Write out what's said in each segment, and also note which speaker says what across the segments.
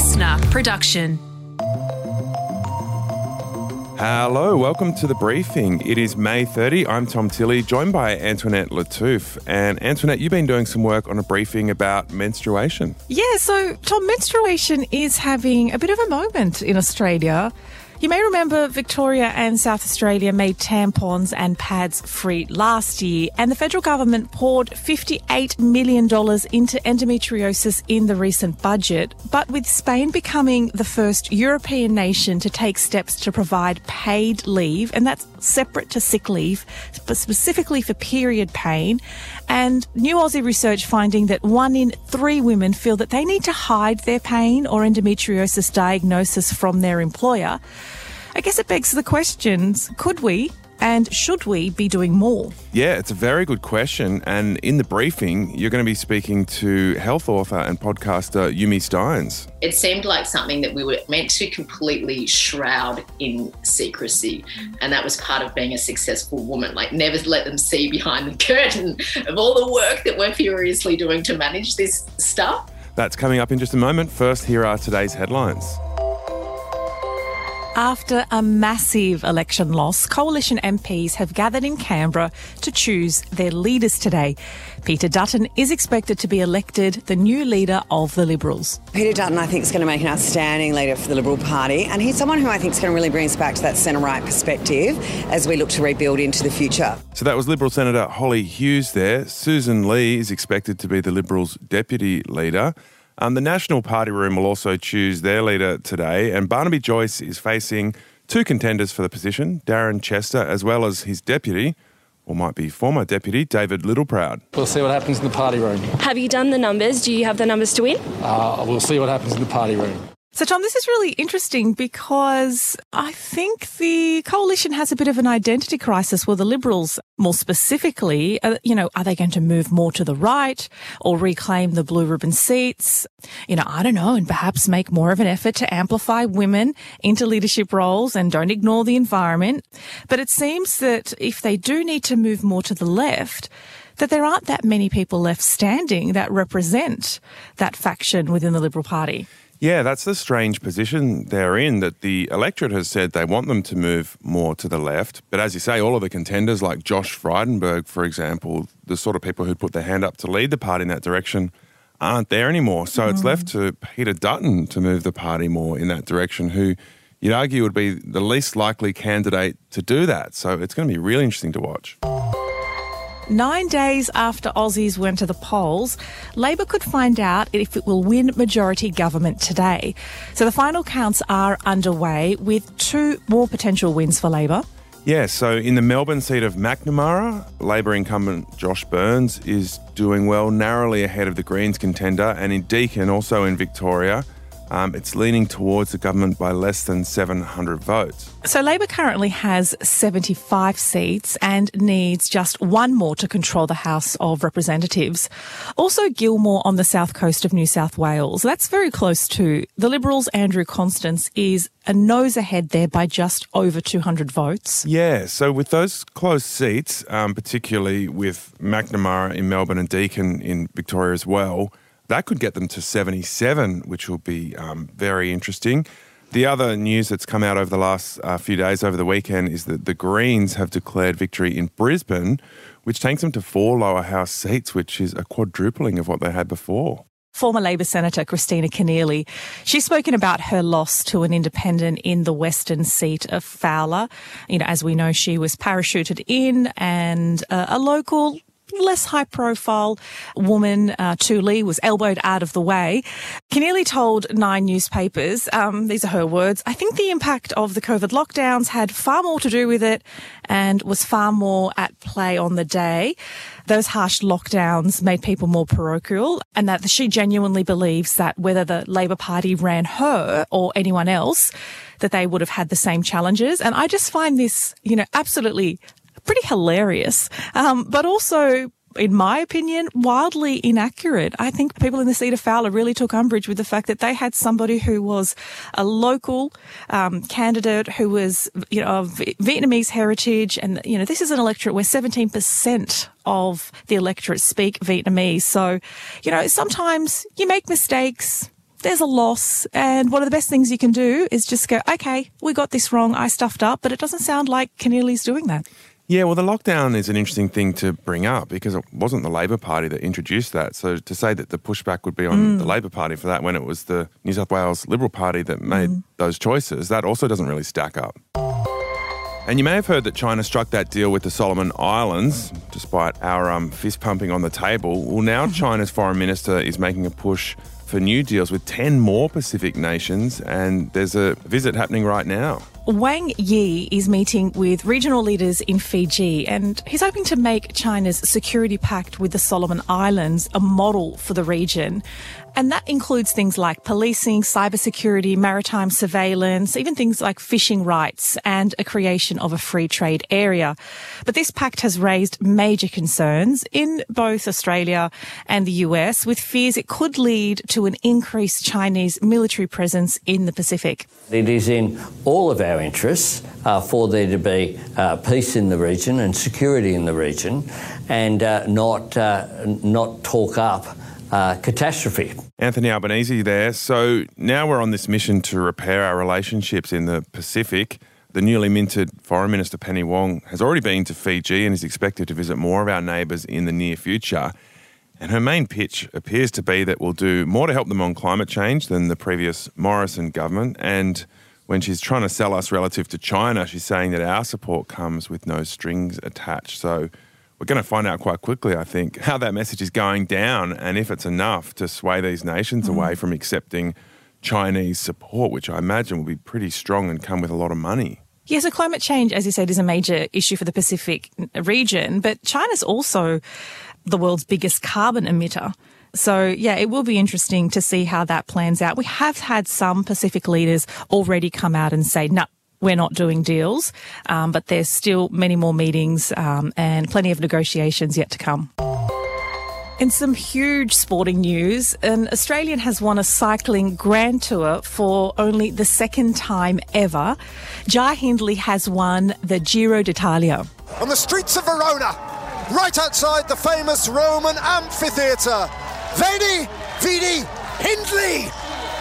Speaker 1: listener production.
Speaker 2: Hello, welcome to the briefing. It is May 30. I'm Tom Tilley, joined by Antoinette Lattouf. And Antoinette, you've been doing some work on a briefing about menstruation.
Speaker 3: Yeah, so Tom, menstruation is having a bit of a moment in Australia. You may remember Victoria and South Australia made tampons and pads free last year, and the federal government poured $58 million into endometriosis in the recent budget. But with Spain becoming the first European nation to take steps to provide paid leave, and that's separate to sick leave, but specifically for period pain, and new Aussie research finding that one in three women feel that they need to hide their pain or endometriosis diagnosis from their employer. I guess it begs the questions could we and should we be doing more?
Speaker 2: Yeah, it's a very good question. And in the briefing, you're going to be speaking to health author and podcaster Yumi Stynes.
Speaker 4: It seemed like something that we were meant to completely shroud in secrecy. And that was part of being a successful woman. Like, never let them see behind the curtain of all the work that we're furiously doing to manage this stuff.
Speaker 2: That's coming up in just a moment. First, here are today's headlines.
Speaker 3: After a massive election loss, coalition MPs have gathered in Canberra to choose their leaders today. Peter Dutton is expected to be elected the new leader of the Liberals.
Speaker 5: Peter Dutton, I think, is going to make an outstanding leader for the Liberal Party, and he's someone who I think is going to really bring us back to that centre right perspective as we look to rebuild into the future.
Speaker 2: So that was Liberal Senator Holly Hughes there. Susan Lee is expected to be the Liberals' deputy leader. Um, the National Party Room will also choose their leader today, and Barnaby Joyce is facing two contenders for the position Darren Chester, as well as his deputy, or might be former deputy, David Littleproud.
Speaker 6: We'll see what happens in the party room.
Speaker 7: Have you done the numbers? Do you have the numbers to win?
Speaker 6: Uh, we'll see what happens in the party room.
Speaker 3: So, Tom, this is really interesting because I think the coalition has a bit of an identity crisis. Well, the Liberals, more specifically, uh, you know, are they going to move more to the right or reclaim the blue ribbon seats? You know, I don't know, and perhaps make more of an effort to amplify women into leadership roles and don't ignore the environment. But it seems that if they do need to move more to the left, that there aren't that many people left standing that represent that faction within the Liberal Party.
Speaker 2: Yeah, that's the strange position they're in that the electorate has said they want them to move more to the left. But as you say, all of the contenders, like Josh Frydenberg, for example, the sort of people who'd put their hand up to lead the party in that direction, aren't there anymore. So mm. it's left to Peter Dutton to move the party more in that direction, who you'd argue would be the least likely candidate to do that. So it's going to be really interesting to watch.
Speaker 3: Nine days after Aussies went to the polls, Labor could find out if it will win majority government today. So the final counts are underway with two more potential wins for Labor.
Speaker 2: Yeah, so in the Melbourne seat of Macnamara, Labor incumbent Josh Burns is doing well, narrowly ahead of the Greens contender, and in Deakin, also in Victoria, um, it's leaning towards the government by less than 700 votes.
Speaker 3: So Labor currently has 75 seats and needs just one more to control the House of Representatives. Also, Gilmore on the south coast of New South Wales. That's very close to the Liberals. Andrew Constance is a nose ahead there by just over 200 votes.
Speaker 2: Yeah, so with those close seats, um, particularly with Macnamara in Melbourne and Deakin in Victoria as well, that could get them to 77, which will be um, very interesting. The other news that's come out over the last uh, few days, over the weekend, is that the Greens have declared victory in Brisbane, which takes them to four lower house seats, which is a quadrupling of what they had before.
Speaker 3: Former Labor Senator Christina Keneally, she's spoken about her loss to an independent in the western seat of Fowler. You know, as we know, she was parachuted in and uh, a local less high profile woman, uh, Tu Le, was elbowed out of the way. Keneally told nine newspapers, um, these are her words, I think the impact of the COVID lockdowns had far more to do with it and was far more at play on the day. Those harsh lockdowns made people more parochial and that she genuinely believes that whether the Labor Party ran her or anyone else, that they would have had the same challenges. And I just find this, you know, absolutely pretty hilarious, um, but also in my opinion, wildly inaccurate. I think people in the seat of Fowler really took umbrage with the fact that they had somebody who was a local um, candidate who was, you know, of Vietnamese heritage. And, you know, this is an electorate where 17% of the electorate speak Vietnamese. So, you know, sometimes you make mistakes there's a loss. And one of the best things you can do is just go, okay, we got this wrong. I stuffed up. But it doesn't sound like Keneally's doing that.
Speaker 2: Yeah, well, the lockdown is an interesting thing to bring up because it wasn't the Labor Party that introduced that. So to say that the pushback would be on the mm. Labor Party for that when it was the New South Wales Liberal Party that made mm. those choices, that also doesn't really stack up. And you may have heard that China struck that deal with the Solomon Islands, despite our um, fist pumping on the table. Well, now mm-hmm. China's foreign minister is making a push for new deals with 10 more Pacific nations, and there's a visit happening right now.
Speaker 3: Wang Yi is meeting with regional leaders in Fiji and he's hoping to make China's security pact with the Solomon Islands a model for the region. And that includes things like policing, cybersecurity, maritime surveillance, even things like fishing rights and a creation of a free trade area. But this pact has raised major concerns in both Australia and the US with fears it could lead to an increased Chinese military presence in the Pacific.
Speaker 1: It is in all of our interests uh, for there to be uh, peace in the region and security in the region, and uh, not uh, not talk up uh, catastrophe.
Speaker 2: Anthony Albanese there. So now we're on this mission to repair our relationships in the Pacific. The newly minted Foreign Minister Penny Wong has already been to Fiji and is expected to visit more of our neighbours in the near future. And her main pitch appears to be that we'll do more to help them on climate change than the previous Morrison government. And when she's trying to sell us relative to China, she's saying that our support comes with no strings attached. So we're going to find out quite quickly, I think, how that message is going down and if it's enough to sway these nations mm. away from accepting Chinese support, which I imagine will be pretty strong and come with a lot of money.
Speaker 3: Yeah, so climate change, as you said, is a major issue for the Pacific region, but China's also the world's biggest carbon emitter. So, yeah, it will be interesting to see how that plans out. We have had some Pacific leaders already come out and say, no, we're not doing deals, um, but there's still many more meetings um, and plenty of negotiations yet to come. In some huge sporting news, an Australian has won a cycling grand tour for only the second time ever. Jai Hindley has won the Giro d'Italia.
Speaker 8: on the streets of Verona, right outside the famous Roman amphitheatre. Veni, Vidi, Hindley!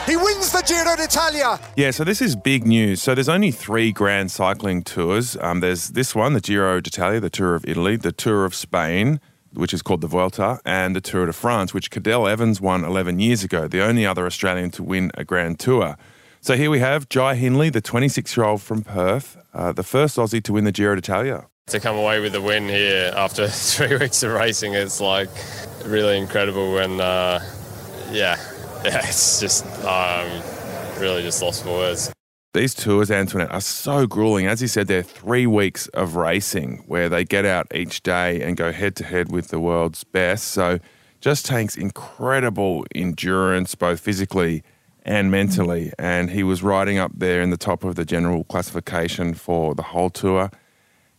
Speaker 8: He wins the Giro d'Italia.
Speaker 2: Yeah, so this is big news. So there's only three grand cycling tours. Um, there's this one, the Giro d'Italia, the Tour of Italy, the Tour of Spain, which is called the Vuelta, and the Tour de France, which Cadel Evans won 11 years ago, the only other Australian to win a grand tour. So here we have Jai Hindley, the 26 year old from Perth, uh, the first Aussie to win the Giro d'Italia.
Speaker 9: to come away with the win here after three weeks of racing it's like really incredible and uh, yeah yeah it's just um, really just lost for words
Speaker 2: These tours, Antoinette, are so grueling. As you said, they're three weeks of racing where they get out each day and go head to head with the world's best. So just takes incredible endurance, both physically and mentally. And he was riding up there in the top of the general classification for the whole tour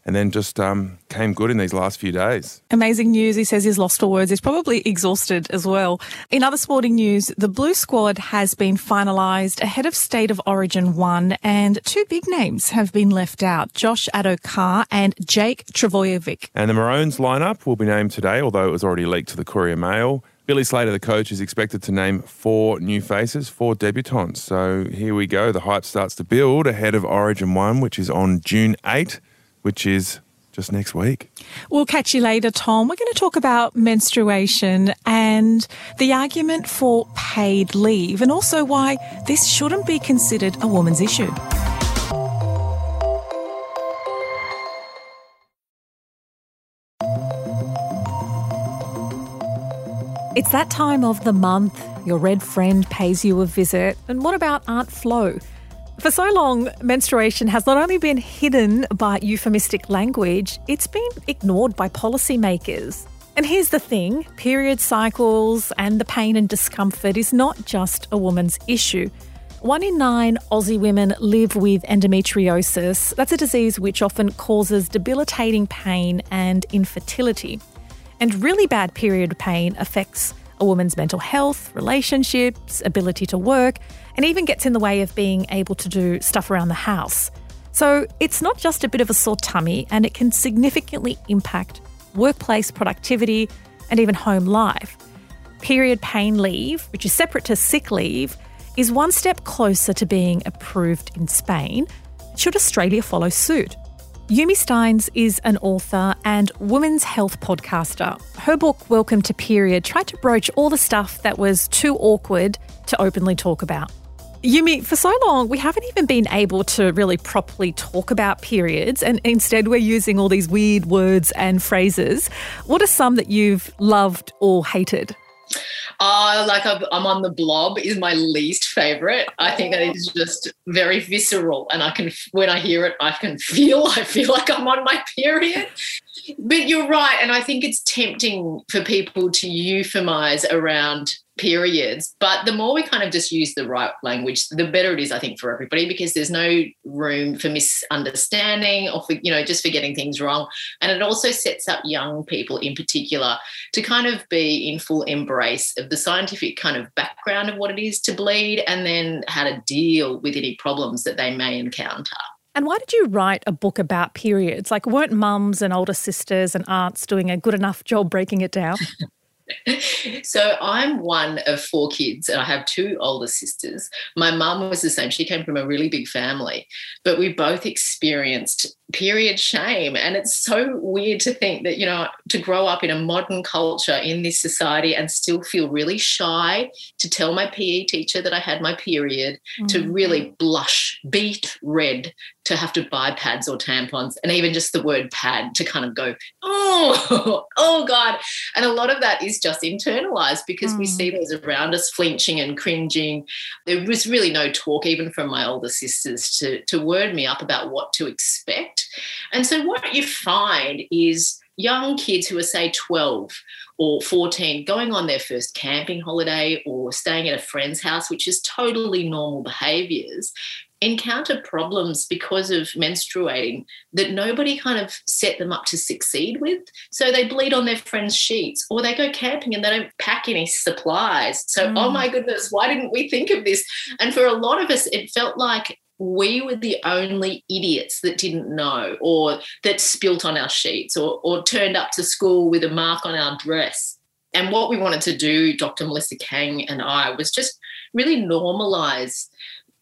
Speaker 2: and then just um, came good in these last few days.
Speaker 3: Amazing news. He says he's lost for words. He's probably exhausted as well. In other sporting news, the Blue Squad has been finalised ahead of State of Origin 1 and two big names have been left out. Josh Addo-Carr and Jake Trbojevic.
Speaker 2: And the Maroons lineup will be named today, although it was already leaked to the Courier Mail. Billy Slater, the coach, is expected to name four new faces, four debutants. So here we go. The hype starts to build ahead of Origin 1, which is on June 8, which is just next week.
Speaker 3: We'll catch you later, Tom. We're going to talk about menstruation and the argument for paid leave and also why this shouldn't be considered a woman's issue. It's that time of the month. Your red friend pays you a visit. And what about Aunt Flo? For so long, menstruation has not only been hidden by euphemistic language, it's been ignored by policymakers. And here's the thing period cycles and the pain and discomfort is not just a woman's issue. One in nine Aussie women live with endometriosis. That's a disease which often causes debilitating pain and infertility. And really bad period pain affects a woman's mental health, relationships, ability to work, and even gets in the way of being able to do stuff around the house. So it's not just a bit of a sore tummy, and it can significantly impact workplace productivity and even home life. Period pain leave, which is separate to sick leave,
Speaker 10: is one step closer to being approved in Spain. Should Australia follow suit? Yumi Stynes is an author and women's health podcaster. Her book, Welcome to Period, tried to broach all the stuff that was too awkward to openly talk about. Yumi, for so long, we haven't even been able to really properly talk about periods, and instead we're using all these weird words and phrases. What are some that you've loved or hated?
Speaker 4: Uh, like i am on the blob is my least favorite. I think that is just very visceral, and I can when I hear it, I can feel. I feel like I'm on my period. But you're right, and I think it's tempting for people to euphemize around periods. But the more we kind of just use the right language, the better it is, I think, for everybody, because there's no room for misunderstanding or for, you know, just for getting things wrong. And it also sets up young people in particular to kind of be in full embrace of the scientific kind of background of what it is to bleed and then how to deal with any problems that they may encounter.
Speaker 10: And why did you write a book about periods? Like, weren't mums and older sisters and aunts doing a good enough job breaking it down?
Speaker 4: so I'm one of four kids, and I have two older sisters. My mum was the same. She came from a really big family, but we both experienced period shame. And it's so weird to think that, you know, to grow up in a modern culture in this society and still feel really shy to tell my PE teacher that I had my period, mm-hmm. to really blush, beat red, to have to buy pads or tampons, and even just the word pad to kind of go, oh, oh God. And a lot of that is just internalized because mm. we see those around us flinching and cringing. There was really no talk, even from my older sisters, to, to word me up about what to expect. And so what you find is young kids who are, say, 12 or 14 going on their first camping holiday or staying at a friend's house, which is totally normal behaviors, encounter problems because of menstruating that nobody kind of set them up to succeed with. So they bleed on their friends' sheets or they go camping and they don't pack any supplies. So, oh mm. oh my goodness, why didn't we think of this? And for a lot of us, it felt like we were the only idiots that didn't know or that spilt on our sheets or, or turned up to school with a mark on our dress. And what we wanted to do, Dr. Melissa Kang and I, was just really normalize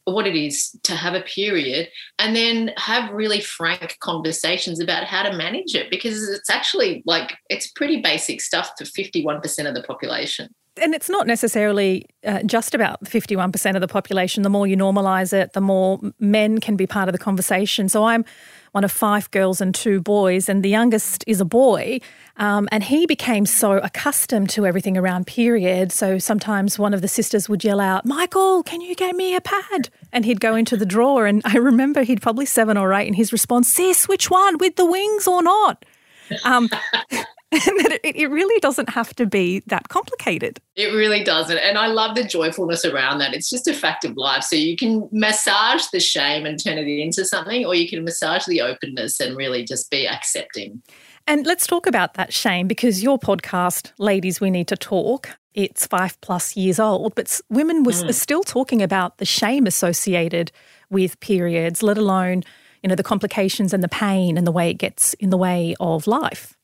Speaker 4: what it is to have a period and then have really frank conversations about how to manage it because it's actually like it's pretty basic stuff for 51% of the population
Speaker 10: and it's not necessarily uh, just about 51% of the population. The more you normalise it, the more men can be part of the conversation. So I'm one of five girls and two boys, and the youngest is a boy. Um, and he became so accustomed to everything around period. So sometimes one of the sisters would yell out, Michael, can you get me a pad? And he'd go into the drawer. And I remember he'd probably seven or eight, and his response, Sis, which one, with the wings or not? Um, that it, it really doesn't have to be that complicated.
Speaker 4: It really doesn't. And I love the joyfulness around that. It's just a fact of life. So you can massage the shame and turn it into something, or you can massage the openness and really just be accepting.
Speaker 10: And let's talk about that shame because your podcast, Ladies We Need to Talk, it's five plus years old, but women were, mm. still talking about the shame associated with periods, let alone, you know, the complications and the pain and the way it gets in the way of life.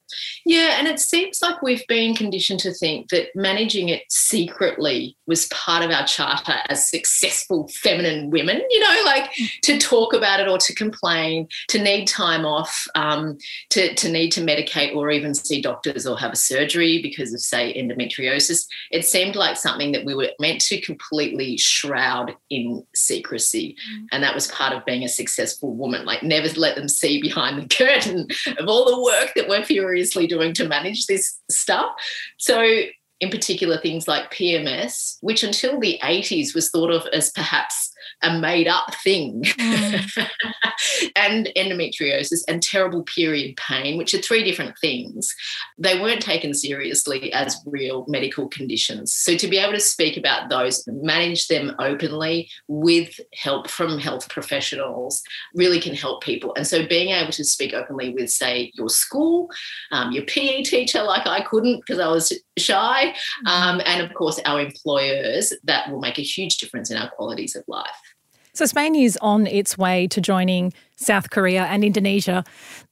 Speaker 4: Yeah, and it seems like we've been conditioned to think that managing it secretly was part of our charter as successful feminine women, you know, like to talk about it or to complain, to need time off, um, to, to need to medicate or even see doctors or have a surgery because of, say, endometriosis. It seemed like something that we were meant to completely shroud in secrecy. Mm. And that was part of being a successful woman, like never let them see behind the curtain of all the work that we're doing to manage this stuff. So in particular things like PMS, which until the 80s was thought of as perhaps a made up thing, mm. and endometriosis and terrible period pain, which are three different things, they weren't taken seriously as real medical conditions. So to be able to speak about those, manage them openly with help from health professionals really can help people. And so being able to speak openly with, say, your school, um, your PE teacher, like I couldn't because I was shy, mm. um, and of course our employers, that will make a huge difference in our qualities of life.
Speaker 10: So, Spain is on its way to joining South Korea and Indonesia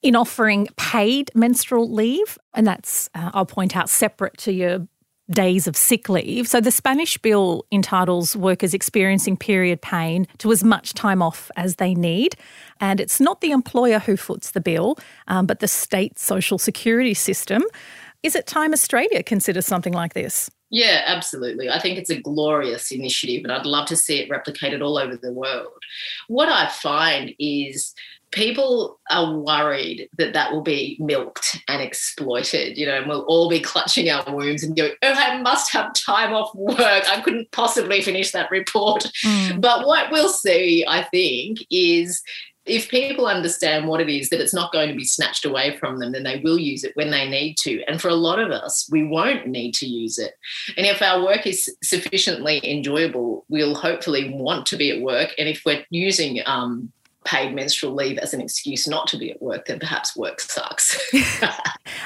Speaker 10: in offering paid menstrual leave. And that's, uh, I'll point out, separate to your days of sick leave. So the Spanish bill entitles workers experiencing period pain to as much time off as they need. And it's not the employer who foots the bill, um, but the state social security system. Is it time Australia considers something like this?
Speaker 4: Yeah, absolutely. I think it's a glorious initiative and I'd love to see it replicated all over the world. What I find is people are worried that that will be milked and exploited, you know, and we'll all be clutching our wounds and going, oh, I must have time off work. I couldn't possibly finish that report. Mm. But what we'll see, I think, is if people understand what it is that it's not going to be snatched away from them, then they will use it when they need to. And for a lot of us, we won't need to use it. And if our work is sufficiently enjoyable, we'll hopefully want to be at work. And if we're using um, paid menstrual leave as an excuse not to be at work, then perhaps work sucks. yeah.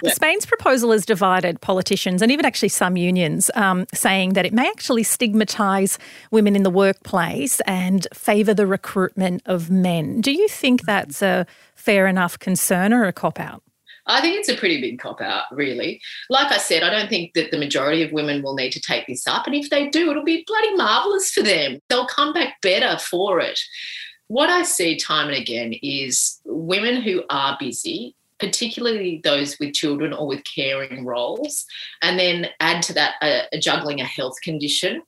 Speaker 10: Spain's proposal has divided politicians and even actually some unions, um, saying that it may actually stigmatise women in the workplace and favour the recruitment of men. Do you think that's a fair enough concern or a cop out?
Speaker 4: I think it's a pretty big cop out, really. Like I said, I don't think that the majority of women will need to take this up. And if they do, it'll be bloody marvellous for them. They'll come back better for it what I see time and again is women who are busy, particularly those with children or with caring roles, and then add to that a, a juggling a health condition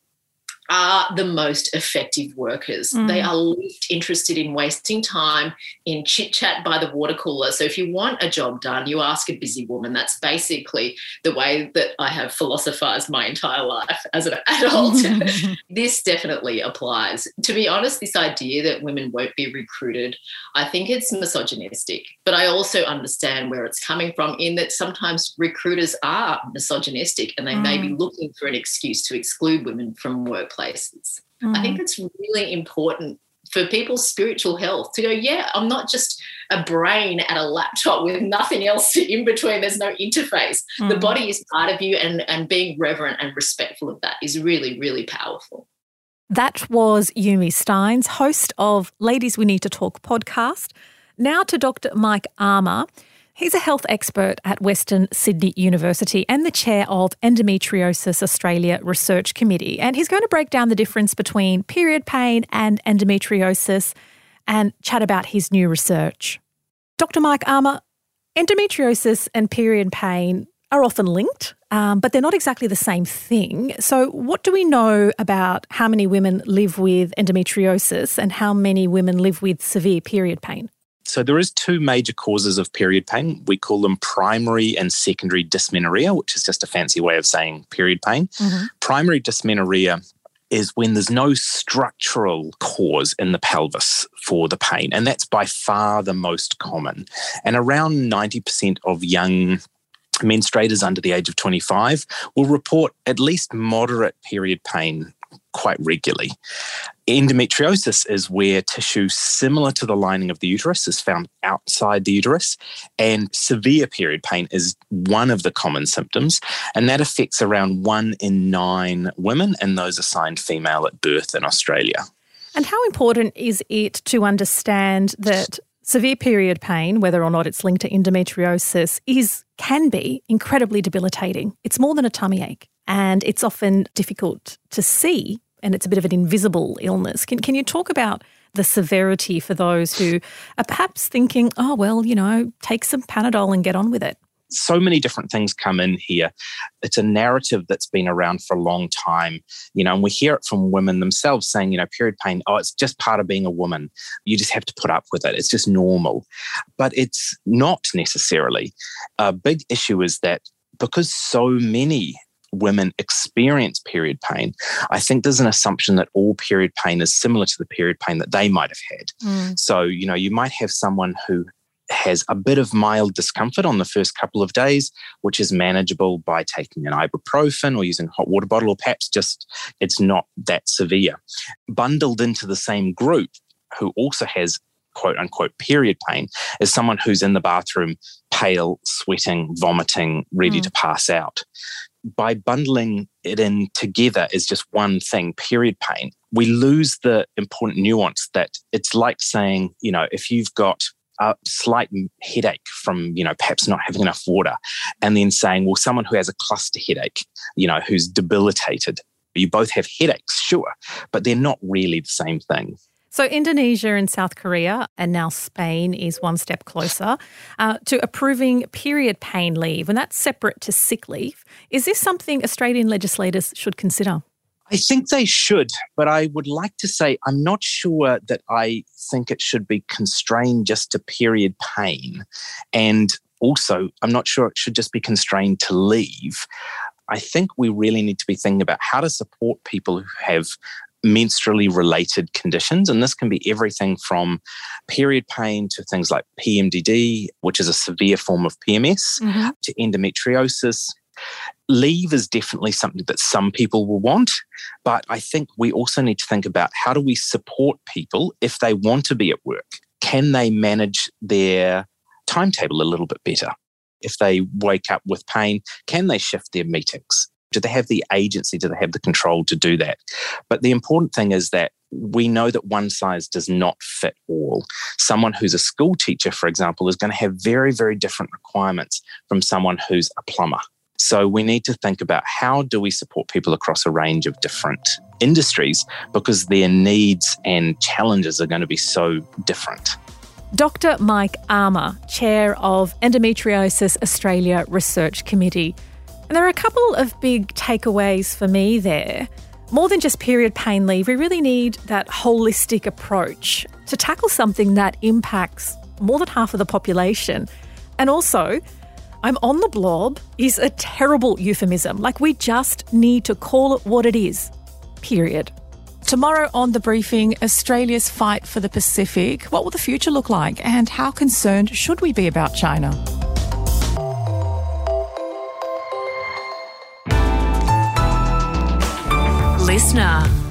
Speaker 4: are the most effective workers. Mm. They are least interested in wasting time in chit chat by the water cooler. So, if you want a job done, you ask a busy woman. That's basically the way that I have philosophized my entire life as an adult. this definitely applies. To be honest, this idea that women won't be recruited, I think it's misogynistic. But I also understand where it's coming from, in that sometimes recruiters are misogynistic and they mm. may be mm. looking for an excuse to exclude women from work places. Mm. I think it's really important for people's spiritual health to go, yeah, I'm not just a brain at a laptop with nothing else in between. There's no interface. Mm. The body is part of you, and, and being reverent and respectful of that is really, really powerful.
Speaker 10: That was Yumi Stynes, host of Ladies We Need to Talk podcast. Now to Dr. Mike Armour. He's a health expert at Western Sydney University and the chair of Endometriosis Australia Research Committee. And he's going to break down the difference between period pain and endometriosis and chat about his new research. Dr. Mike Armour, endometriosis and period pain are often linked, um, but they're not exactly the same thing. So, what do we know about how many women live with endometriosis and how many women live with severe period pain?
Speaker 11: So there is two major causes of period pain. We call them primary and secondary dysmenorrhea, which is just a fancy way of saying period pain. Mm-hmm. Primary dysmenorrhea is when there's no structural cause in the pelvis for the pain. And that's by far the most common. And around 90% of young menstruators under the age of 25 will report at least moderate period pain quite regularly. Endometriosis is where tissue similar to the lining of the uterus is found outside the uterus, and severe period pain is one of the common symptoms, and that affects around one in nine women, and those assigned female at birth in Australia.
Speaker 10: And how important is it to understand that severe period pain, whether or not it's linked to endometriosis, is can be incredibly debilitating. It's more than a tummy ache, and it's often difficult to see and it's a bit of an invisible illness. Can, can you talk about the severity for those who are perhaps thinking, oh, well, you know, take some Panadol and get on with it?
Speaker 11: so many different things come in here. It's a narrative that's been around for a long time, you know, and we hear it from women themselves saying, you know, period pain, oh, it's just part of being a woman. You just have to put up with it. It's just normal. But it's not necessarily. A big issue is that because so many women experience period pain, I think there's an assumption that all period pain is similar to the period pain that they might have had. Mm. So, you know, you might have someone who has a bit of mild discomfort on the first couple of days, which is manageable by taking an ibuprofen or using a hot water bottle, or perhaps just it's not that severe. Bundled into the same group who also has quote unquote period pain is someone who's in the bathroom pale, sweating, vomiting, ready mm. to pass out by bundling it in together as just one thing, period pain, we lose the important nuance that it's like saying, you know, if you've got a slight headache from, you know, perhaps not having enough water, and then saying, well, someone who has a cluster headache, you know, who's debilitated, you both have headaches, sure, but they're not really the same thing.
Speaker 10: So, Indonesia and South Korea, and now Spain is one step closer uh, to approving period pain leave, and that's separate to sick leave. Is this something Australian legislators should consider?
Speaker 11: I think they should, but I would like to say I'm not sure that I think it should be constrained just to period pain. And also, I'm not sure it should just be constrained to leave. I think we really need to be thinking about how to support people who have menstrually related conditions. And this can be everything from period pain to things like PMDD, which is a severe form of PMS, mm-hmm. to endometriosis. Leave is definitely something that some people will want, but I think we also need to think about how do we support people if they want to be at work? Can they manage their timetable a little bit better? If they wake up with pain, can they shift their meetings? Do they have the agency? Do they have the control to do that? But the important thing is that we know that one size does not fit all. Someone who's a school teacher, for example, is going to have very, very different requirements from someone who's a plumber. So we need to think about how do we support people across a range of different industries because their needs and challenges are going to be so different.
Speaker 10: Dr. Mike Armour, Chair of Endometriosis Australia Research Committee. And there are a couple of big takeaways for me there. More than just period pain leave, we really need that holistic approach to tackle something that impacts more than half of the population. And also, I'm on the blob is a terrible euphemism. Like, we just need to call it what it is. Period. Tomorrow on the briefing, Australia's fight for the Pacific. What will the future look like, and how concerned should we be about China?
Speaker 12: Listener.